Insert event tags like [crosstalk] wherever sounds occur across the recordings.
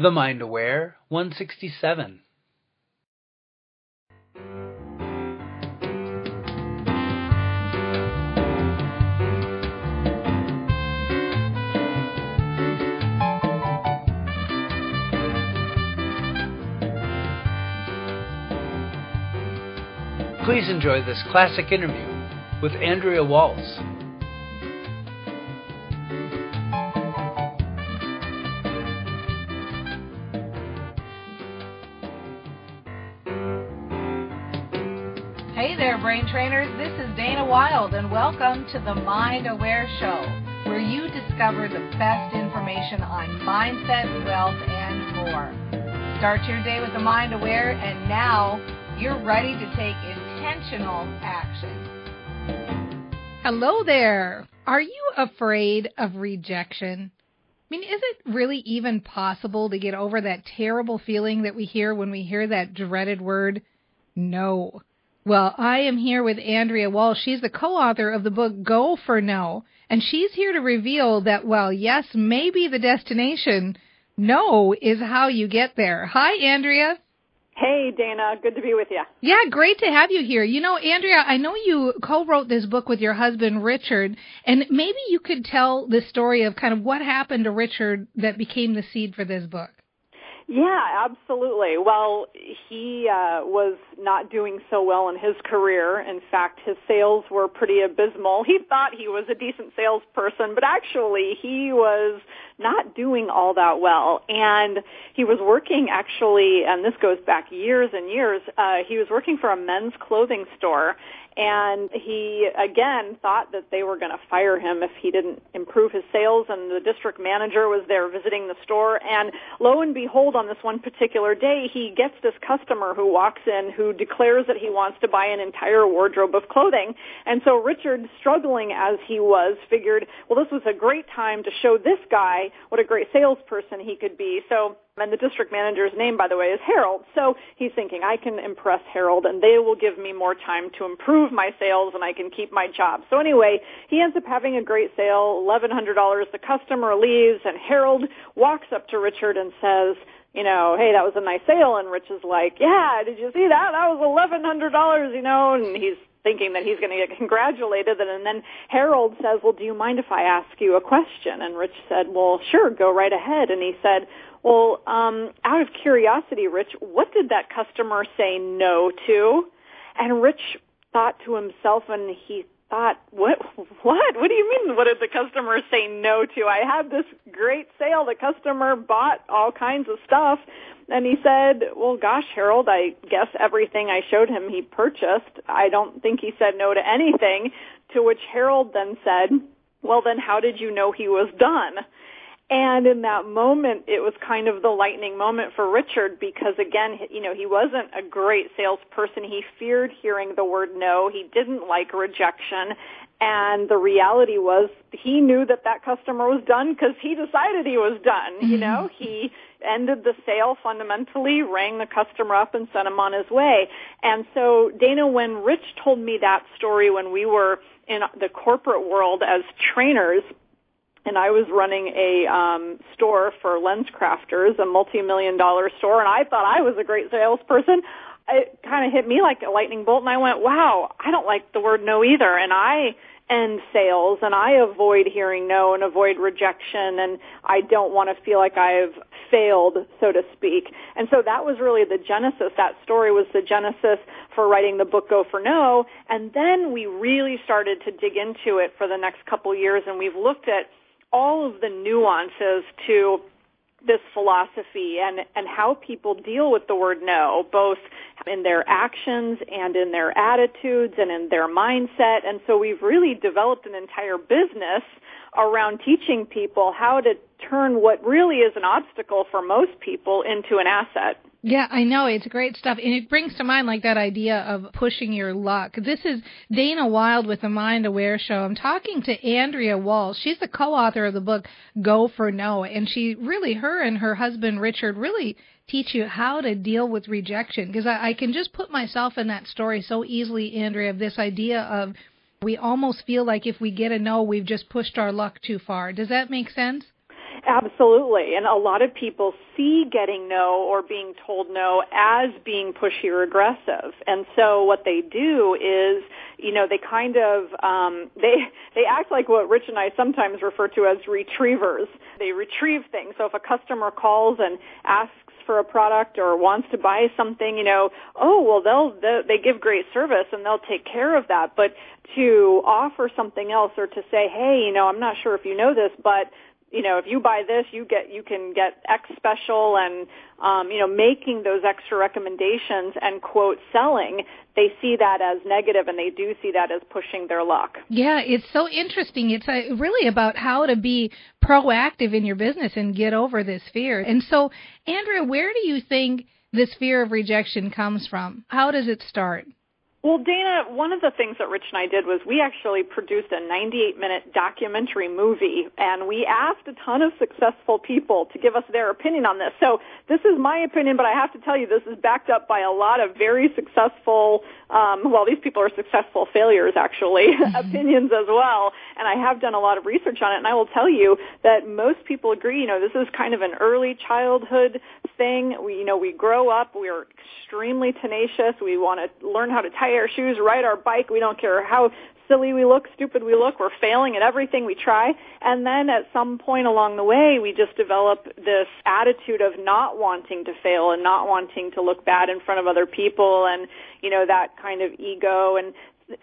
The Mind Aware 167. Please enjoy this classic interview with Andrea Waltz. Wilde, and welcome to the Mind Aware Show, where you discover the best information on mindset, wealth, and more. Start your day with the Mind Aware, and now you're ready to take intentional action. Hello there. Are you afraid of rejection? I mean, is it really even possible to get over that terrible feeling that we hear when we hear that dreaded word, no? Well, I am here with Andrea Waltz. She's the co-author of the book Go for No, and she's here to reveal that while yes may be the destination, no is how you get there. Hi, Andrea. Hey, Dana. Good to be with you. Yeah, great to have you here. You know, Andrea, I know you co-wrote this book with your husband, Richard, and maybe you could tell the story of kind of what happened to Richard that became the seed for this book. Yeah, absolutely. Well, he uh, was not doing so well in his career. In fact, his sales were pretty abysmal. He thought he was a decent salesperson, but actually he was not doing all that well. And he was working actually, and this goes back years and years, uh, he was working for a men's clothing store and he again thought that they were going to fire him if he didn't improve his sales and the district manager was there visiting the store. And lo and behold on this one particular day he gets this customer who walks in who declares that he wants to buy an entire wardrobe of clothing. And so Richard struggling as he was figured well this was a great time to show this guy what a great salesperson he could be. So and the district manager's name, by the way, is Harold. So he's thinking, I can impress Harold and they will give me more time to improve my sales and I can keep my job. So anyway, he ends up having a great sale, $1,100. The customer leaves and Harold walks up to Richard and says, you know, hey, that was a nice sale. And Rich is like, yeah, did you see that? That was $1,100, you know, and he's thinking that he's going to get congratulated. And then Harold says, well, do you mind if I ask you a question? And Rich said, well, sure, go right ahead. And he said, well, um, out of curiosity, Rich, what did that customer say no to? And Rich thought to himself, and he thought, what, [laughs] what, what do you mean? What did the customer say no to? I had this great sale. The customer bought all kinds of stuff. And he said, well, gosh, Harold, I guess everything I showed him he purchased. I don't think he said no to anything. To which Harold then said, well, then how did you know he was done? And in that moment, it was kind of the lightning moment for Richard because again, you know, he wasn't a great salesperson. He feared hearing the word no. He didn't like rejection. And the reality was he knew that that customer was done because he decided he was done. Mm-hmm. You know, he ended the sale fundamentally, rang the customer up and sent him on his way. And so Dana, when Rich told me that story when we were in the corporate world as trainers, and I was running a um, store for LensCrafters, a multi-million dollar store, and I thought I was a great salesperson. It kind of hit me like a lightning bolt, and I went, "Wow, I don't like the word no either." And I end sales, and I avoid hearing no and avoid rejection, and I don't want to feel like I've failed, so to speak. And so that was really the genesis. That story was the genesis for writing the book Go for No. And then we really started to dig into it for the next couple years, and we've looked at all of the nuances to this philosophy and, and how people deal with the word no, both in their actions and in their attitudes and in their mindset. And so we've really developed an entire business around teaching people how to turn what really is an obstacle for most people into an asset. Yeah, I know. It's great stuff. And it brings to mind like that idea of pushing your luck. This is Dana Wilde with the Mind Aware Show. I'm talking to Andrea Waltz. She's the co-author of the book Go for No. And she really, her and her husband Richard really teach you how to deal with rejection. Because I, I can just put myself in that story so easily, Andrea, of this idea of we almost feel like if we get a no, we've just pushed our luck too far. Does that make sense? Absolutely. And a lot of people see getting no or being told no as being pushy or aggressive. And so what they do is, you know, they kind of, um, they, they act like what Rich and I sometimes refer to as retrievers. They retrieve things. So if a customer calls and asks for a product or wants to buy something, you know, oh, well, they'll, they, they give great service and they'll take care of that. But to offer something else or to say, hey, you know, I'm not sure if you know this, but you know, if you buy this, you get you can get X special, and um, you know, making those extra recommendations and quote selling, they see that as negative, and they do see that as pushing their luck. Yeah, it's so interesting. It's uh, really about how to be proactive in your business and get over this fear. And so, Andrea, where do you think this fear of rejection comes from? How does it start? Well, Dana, one of the things that Rich and I did was we actually produced a 98 minute documentary movie and we asked a ton of successful people to give us their opinion on this. So this is my opinion, but I have to tell you this is backed up by a lot of very successful, um, well, these people are successful failures actually, [laughs] opinions as well. And I have done a lot of research on it and I will tell you that most people agree, you know, this is kind of an early childhood thing. We, you know, we grow up, we are extremely tenacious. We want to learn how to tie our shoes, ride our bike. We don't care how silly we look, stupid we look. We're failing at everything we try. And then at some point along the way, we just develop this attitude of not wanting to fail and not wanting to look bad in front of other people and, you know, that kind of ego and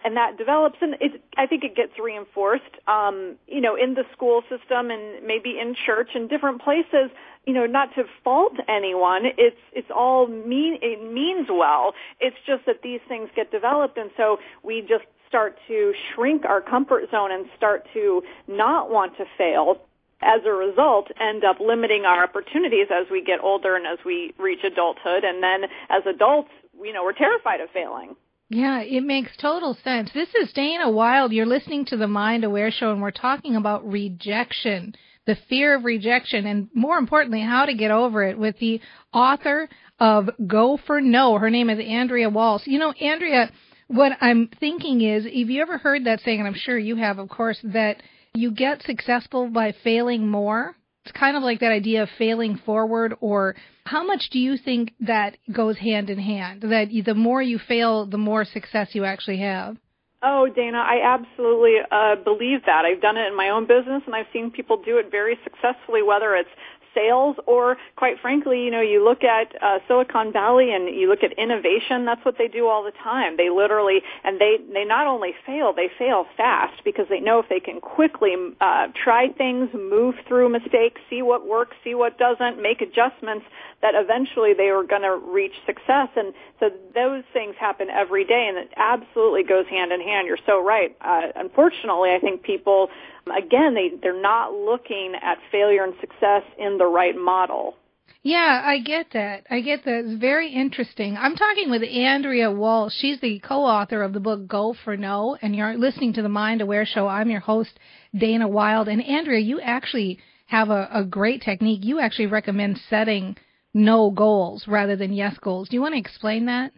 and that develops and it, I think it gets reinforced um you know in the school system and maybe in church and different places you know, not to fault anyone. It's it's all mean it means well. It's just that these things get developed and so we just start to shrink our comfort zone and start to not want to fail as a result end up limiting our opportunities as we get older and as we reach adulthood and then as adults, you know, we're terrified of failing. Yeah, it makes total sense. This is Dana Wilde. You're listening to the Mind Aware Show, and we're talking about rejection the fear of rejection, and more importantly, how to get over it with the author of Go for No. Her name is Andrea Waltz. You know, Andrea, what I'm thinking is, have you ever heard that saying, and I'm sure you have, of course, that you get successful by failing more? It's kind of like that idea of failing forward, or how much do you think that goes hand in hand? That the more you fail, the more success you actually have? Oh, Dana, I absolutely uh, believe that. I've done it in my own business, and I've seen people do it very successfully, whether it's sales or quite frankly, you know, you look at uh, Silicon Valley and you look at innovation, that's what they do all the time. They literally, and they, they not only fail, they fail fast because they know if they can quickly uh, try things, move through mistakes, see what works, see what doesn't, make adjustments, that eventually they are going to reach success. And so those things happen every day and it absolutely goes hand in hand. You're so right. Uh, unfortunately, I think people again, they, they're not looking at failure and success in the right model. Yeah, I get that. I get that. It's very interesting. I'm talking with Andrea Waltz. She's the co-author of the book Go for No, and you're listening to the Mind Aware Show. I'm your host, Dana Wilde. And Andrea, you actually have a, a great technique. You actually recommend setting no goals rather than yes goals. Do you want to explain that?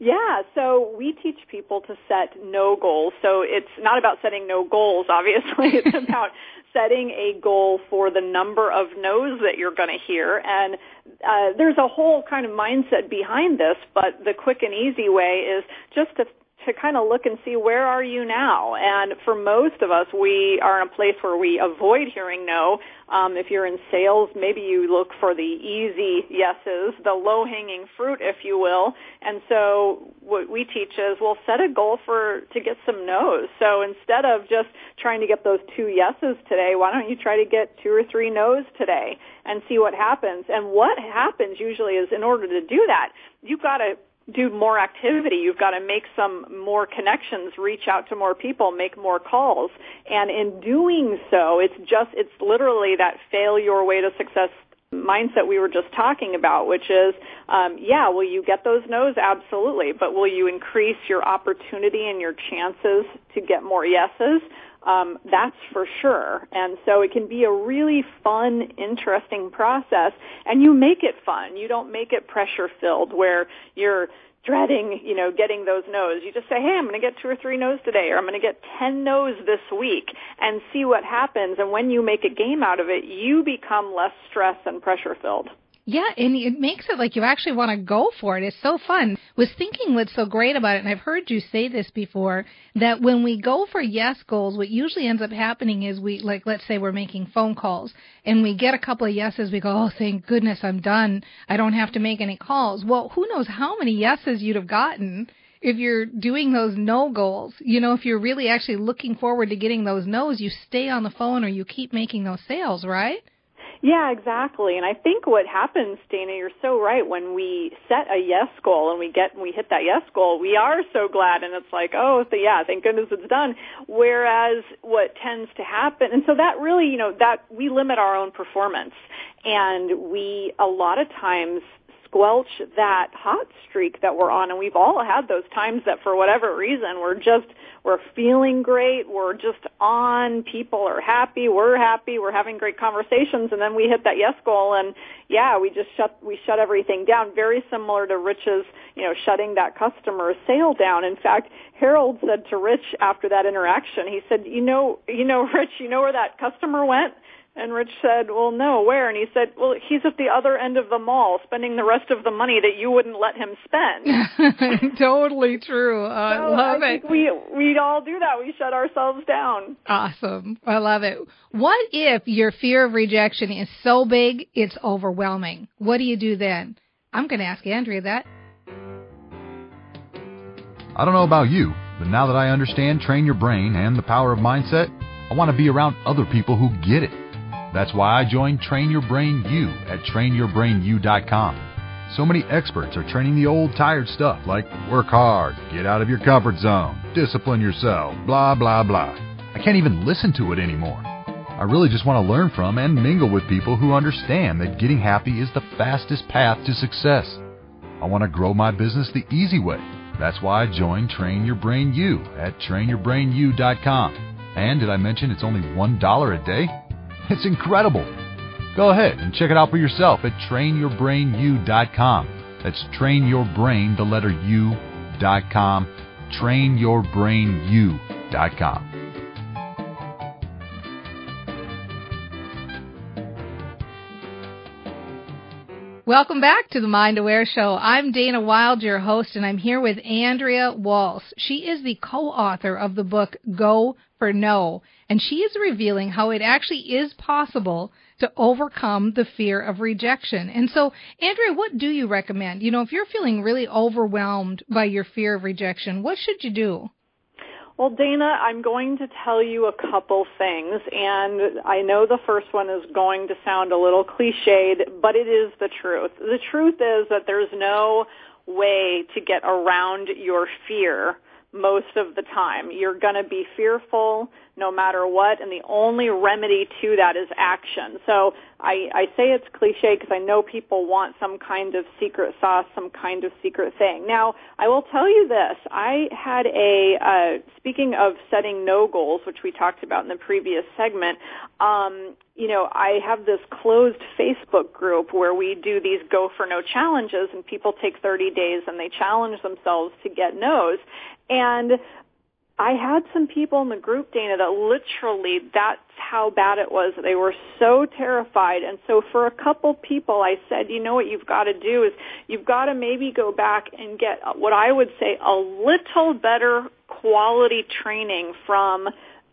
Yeah, so we teach people to set no goals. So it's not about setting no goals, [laughs] obviously. It's [laughs] about setting a goal for the number of no's that you're going to hear. And uh, there's a whole kind of mindset behind this, but the quick and easy way is just to to kind of look and see where are you now. And for most of us, we are in a place where we avoid hearing no. Um, if you're in sales, maybe you look for the easy yeses, the low-hanging fruit, if you will. And so what we teach is, well, set a goal for to get some no's. So instead of just trying to get those two yeses today, why don't you try to get two or three no's today and see what happens? And what happens usually is, in order to do that, you've got to do more activity. You've got to make some more connections, reach out to more people, make more calls. And in doing so, it's just, it's literally that fail your way to success mindset we were just talking about, which is, um, yeah, will you get those no's? Absolutely. But will you increase your opportunity and your chances to get more yeses? Um, that's for sure. And so it can be a really fun, interesting process. And you make it fun. You don't make it pressure filled where you're dreading, you know, getting those no's. You just say, hey, I'm going to get two or three no's today, or I'm going to get 10 no's this week, and see what happens. And when you make a game out of it, you become less stressed and pressure filled. Yeah, and it makes it like you actually want to go for it. It's so fun. Was thinking what's so great about it, and I've heard you say this before, that when we go for yes goals, what usually ends up happening is we, like, let's say we're making phone calls, and we get a couple of yeses, we go, oh, thank goodness I'm done. I don't have to make any calls. Well, who knows how many yeses you'd have gotten if you're doing those no goals, you know, if you're really actually looking forward to getting those no's, you stay on the phone or you keep making those sales, right? Yeah, exactly. And I think what happens, Dana, you're so right. When we set a yes goal and we get and we hit that yes goal, we are so glad, and it's like, oh, so yeah, thank goodness it's done. Whereas what tends to happen, and so that really, you know, that we limit our own performance, and we a lot of times squelch that hot streak that we're on and we've all had those times that for whatever reason we're just we're feeling great, we're just on, people are happy, we're happy, we're having great conversations, and then we hit that yes goal, and yeah, we just shut we shut everything down. Very similar to Rich's, you know, shutting that customer sale down. In fact, Harold said to Rich after that interaction, he said, you know, you know, [laughs] Rich, you know where that customer went? And Rich said, well, no, where? And he said, well, he's at the other end of the mall spending the rest of the money that you wouldn't let him spend. [laughs] totally true. Uh, I love I it. we, we all do that. We shut ourselves down. Awesome. I love it. What if your fear of rejection is so big it's overwhelming? What do you do then? I'm going to ask Andrea that. I don't know about you, but now that I understand Train Your Brain and the power of mindset, I want to be around other people who get it. That's why I joined Train Your Brain U at trainyourbrainu.com. So many experts are training the old tired stuff like work hard, get out of your comfort zone, discipline yourself, blah, blah, blah. I can't even listen to it anymore. I really just want to learn from and mingle with people who understand that getting happy is the fastest path to success. I want to grow my business the easy way. That's why I joined Train Your Brain U at trainyourbrainu.com. And did I mention it's only $1 a day? It's incredible. Go ahead and check it out for yourself at trainyourbrainu.com. That's trainyourbrain, the letter U.com. Trainyourbrainu.com. Welcome back to the Mind Aware Show. I'm Dana Wilde, your host, and I'm here with Andrea Waltz. She is the co-author of the book Go for No, and she is revealing how it actually is possible to overcome the fear of rejection. And so, Andrea, what do you recommend? You know, if you're feeling really overwhelmed by your fear of rejection, what should you do? Well, Dana, I'm going to tell you a couple things, and I know the first one is going to sound a little cliched, but it is the truth. The truth is that there's no way to get around your fear most of the time. You're going to be fearful no matter what, and the only remedy to that is action. So I, I say it's cliche because I know people want some kind of secret sauce, some kind of secret thing. Now, I will tell you this. I had a, uh, speaking of setting no goals, which we talked about in the previous segment, um, you know, I have this closed Facebook group where we do these go for no challenges and people take 30 days and they challenge themselves to get no's. And I had some people in the group, Dana, that literally that's how bad it was. They were so terrified. And so for a couple people, I said, you know what you've got to do is you've got to maybe go back and get what I would say a little better quality training from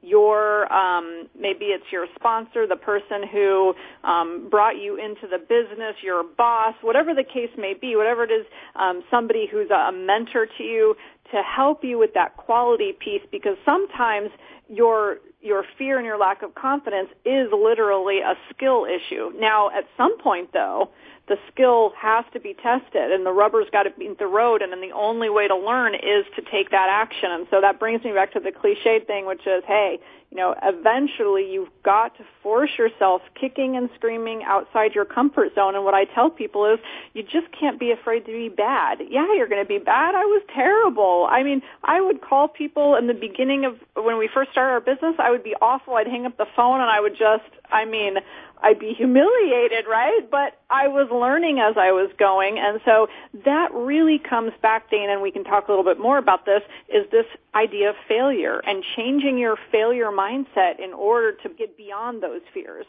your um, maybe it's your sponsor, the person who um, brought you into the business, your boss, whatever the case may be, whatever it is, um, somebody who's a mentor to you to help you with that quality piece because sometimes your your fear and your lack of confidence is literally a skill issue. Now, at some point though, the skill has to be tested and the rubber's got to meet the road and then the only way to learn is to take that action. And so that brings me back to the cliched thing, which is, hey, you know, eventually you've got to force yourself kicking and screaming outside your comfort zone. And what I tell people is you just can't be afraid to be bad. Yeah, you're going to be bad. I was terrible. I mean, I would call people in the beginning of when we first started our business, I would be awful. I'd hang up the phone and I would just, I mean, I'd be humiliated, right? But I was learning as I was going. And so that really comes back, Dana, and we can talk a little bit more about this, is this idea of failure and changing your failure mindset in order to get beyond those fears.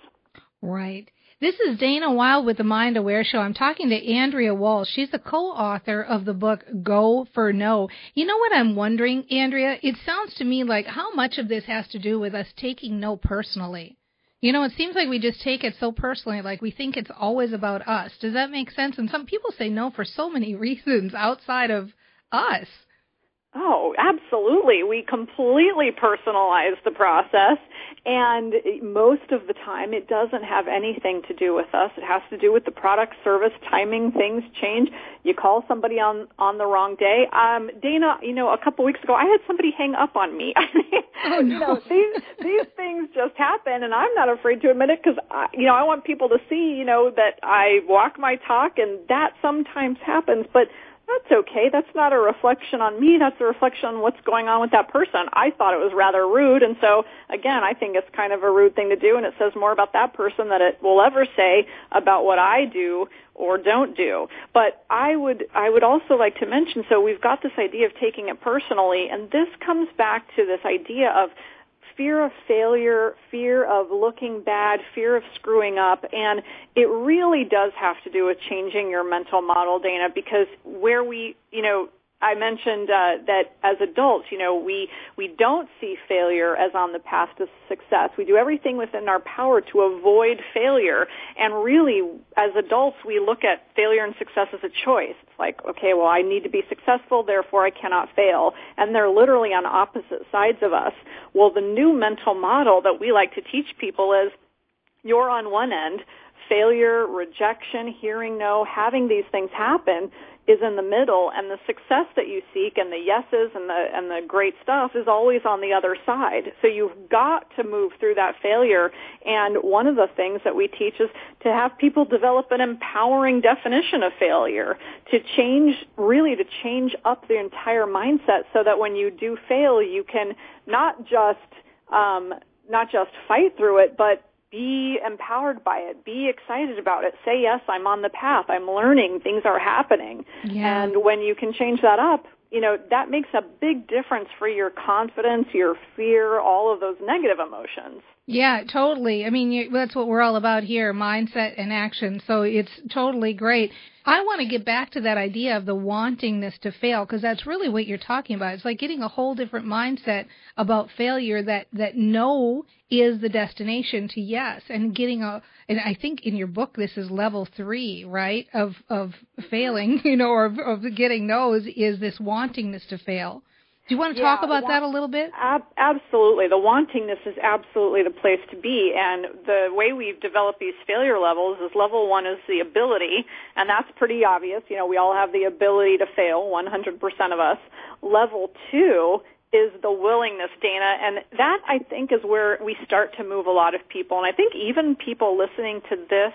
Right. This is Dana Wilde with the Mind Aware Show. I'm talking to Andrea Waltz. She's the co-author of the book Go for No. You know what I'm wondering, Andrea? It sounds to me like how much of this has to do with us taking no personally. You know, it seems like we just take it so personally, like we think it's always about us. Does that make sense? And some people say no for so many [laughs] reasons outside of us. Oh, absolutely. We completely personalize the process and most of the time it doesn't have anything to do with us. It has to do with the product, service, timing, things change. You call somebody on on the wrong day. Um Dana, you know, a couple weeks ago I had somebody hang up on me. [laughs] oh, no. you know, these these things just happen and I'm not afraid to admit it cuz you know, I want people to see, you know, that I walk my talk and that sometimes happens, but that's okay. That's not a reflection on me. That's a reflection on what's going on with that person. I thought it was rather rude. And so, again, I think it's kind of a rude thing to do. And it says more about that person than it will ever say about what I do or don't do. But I would, I would also like to mention, so we've got this idea of taking it personally. And this comes back to this idea of fear of failure, fear of looking bad, fear of screwing up, and it really does have to do with changing your mental model, Dana, because where we, you know, I mentioned uh, that as adults, you know, we we don't see failure as on the path to success. We do everything within our power to avoid failure, and really, as adults, we look at failure and success as a choice. It's like, okay, well, I need to be successful, therefore I cannot fail, and they're literally on opposite sides of us. Well, the new mental model that we like to teach people is, you're on one end, failure, rejection, hearing no, having these things happen is in the middle and the success that you seek and the yeses and the and the great stuff is always on the other side. So you've got to move through that failure and one of the things that we teach is to have people develop an empowering definition of failure to change really to change up the entire mindset so that when you do fail you can not just um not just fight through it but be empowered by it. Be excited about it. Say, yes, I'm on the path. I'm learning. Things are happening. Yeah. And when you can change that up, you know, that makes a big difference for your confidence, your fear, all of those negative emotions. Yeah, totally. I mean, you, that's what we're all about here, mindset and action. So it's totally great. I want to get back to that idea of the wantingness to fail because that's really what you're talking about. It's like getting a whole different mindset about failure that that no is the destination to yes and getting a and I think in your book this is level 3, right? Of of failing, [laughs] you know, or of, of getting no's is this wantingness to fail. Do you want to yeah, talk about want, that a little bit? Ab- absolutely. The wantingness is absolutely the place to be. And the way we've developed these failure levels is level one is the ability, and that's pretty obvious. You know, we all have the ability to fail, 100% of us. Level two is the willingness, Dana, and that I think is where we start to move a lot of people. And I think even people listening to this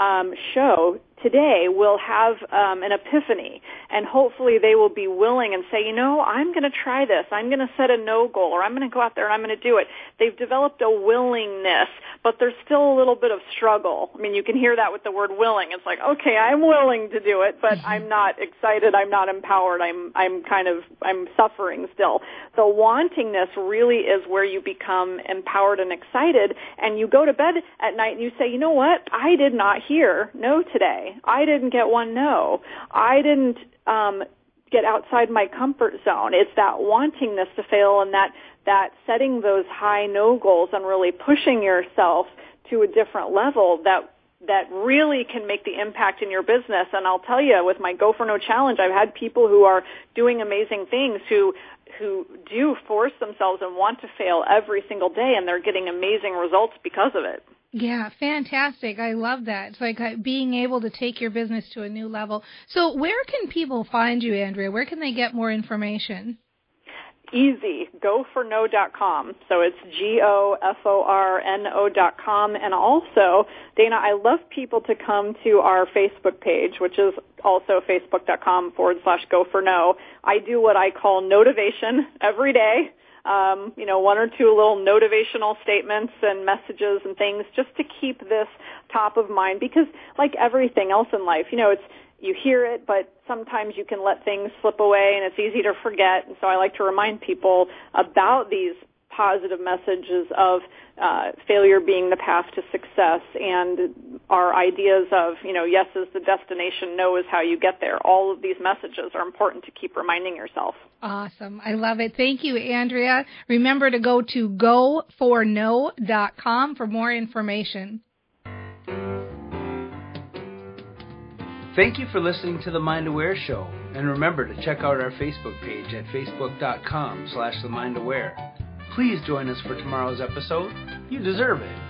um, show today will have um, an epiphany, and hopefully they will be willing and say, you know, I'm going to try this. I'm going to set a no goal, or I'm going to go out there and I'm going to do it. They've developed a willingness, but there's still a little bit of struggle. I mean, you can hear that with the word willing. It's like, okay, I'm willing to do it, but mm-hmm. I'm not excited. I'm not empowered. I'm I'm kind of I'm suffering still. The wantingness really is where you become empowered and excited, and you go to bed at night and you say, you know what? I did not hear no today. I didn't get one no. I didn't um, get outside my comfort zone. It's that wantingness to fail and that that setting those high no goals and really pushing yourself to a different level that that really can make the impact in your business. And I'll tell you, with my Go for No challenge, I've had people who are doing amazing things who who do force themselves and want to fail every single day, and they're getting amazing results because of it. Yeah, fantastic. I love that. It's like uh, being able to take your business to a new level. So, where can people find you, Andrea? Where can they get more information? Easy, goforno.com. So it's G-O-F-O-R-N-O dot com. And also, Dana, I love people to come to our Facebook page, which is also facebook.com forward slash go for no. I do what I call notivation every day um, you know, one or two little motivational statements and messages and things just to keep this top of mind because like everything else in life, you know, it's you hear it, but sometimes you can let things slip away and it's easy to forget. And so I like to remind people about these positive messages of uh, failure being the path to success and our ideas of, you know, yes is the destination, no is how you get there. All of these messages are important to keep reminding yourself. Awesome. I love it. Thank you, Andrea. Remember to go to goforno.com for more information. Thank you for listening to the Mind Aware Show, and remember to check out our Facebook page at facebook.com slash the Mind Aware. Please join us for tomorrow's episode. You deserve it.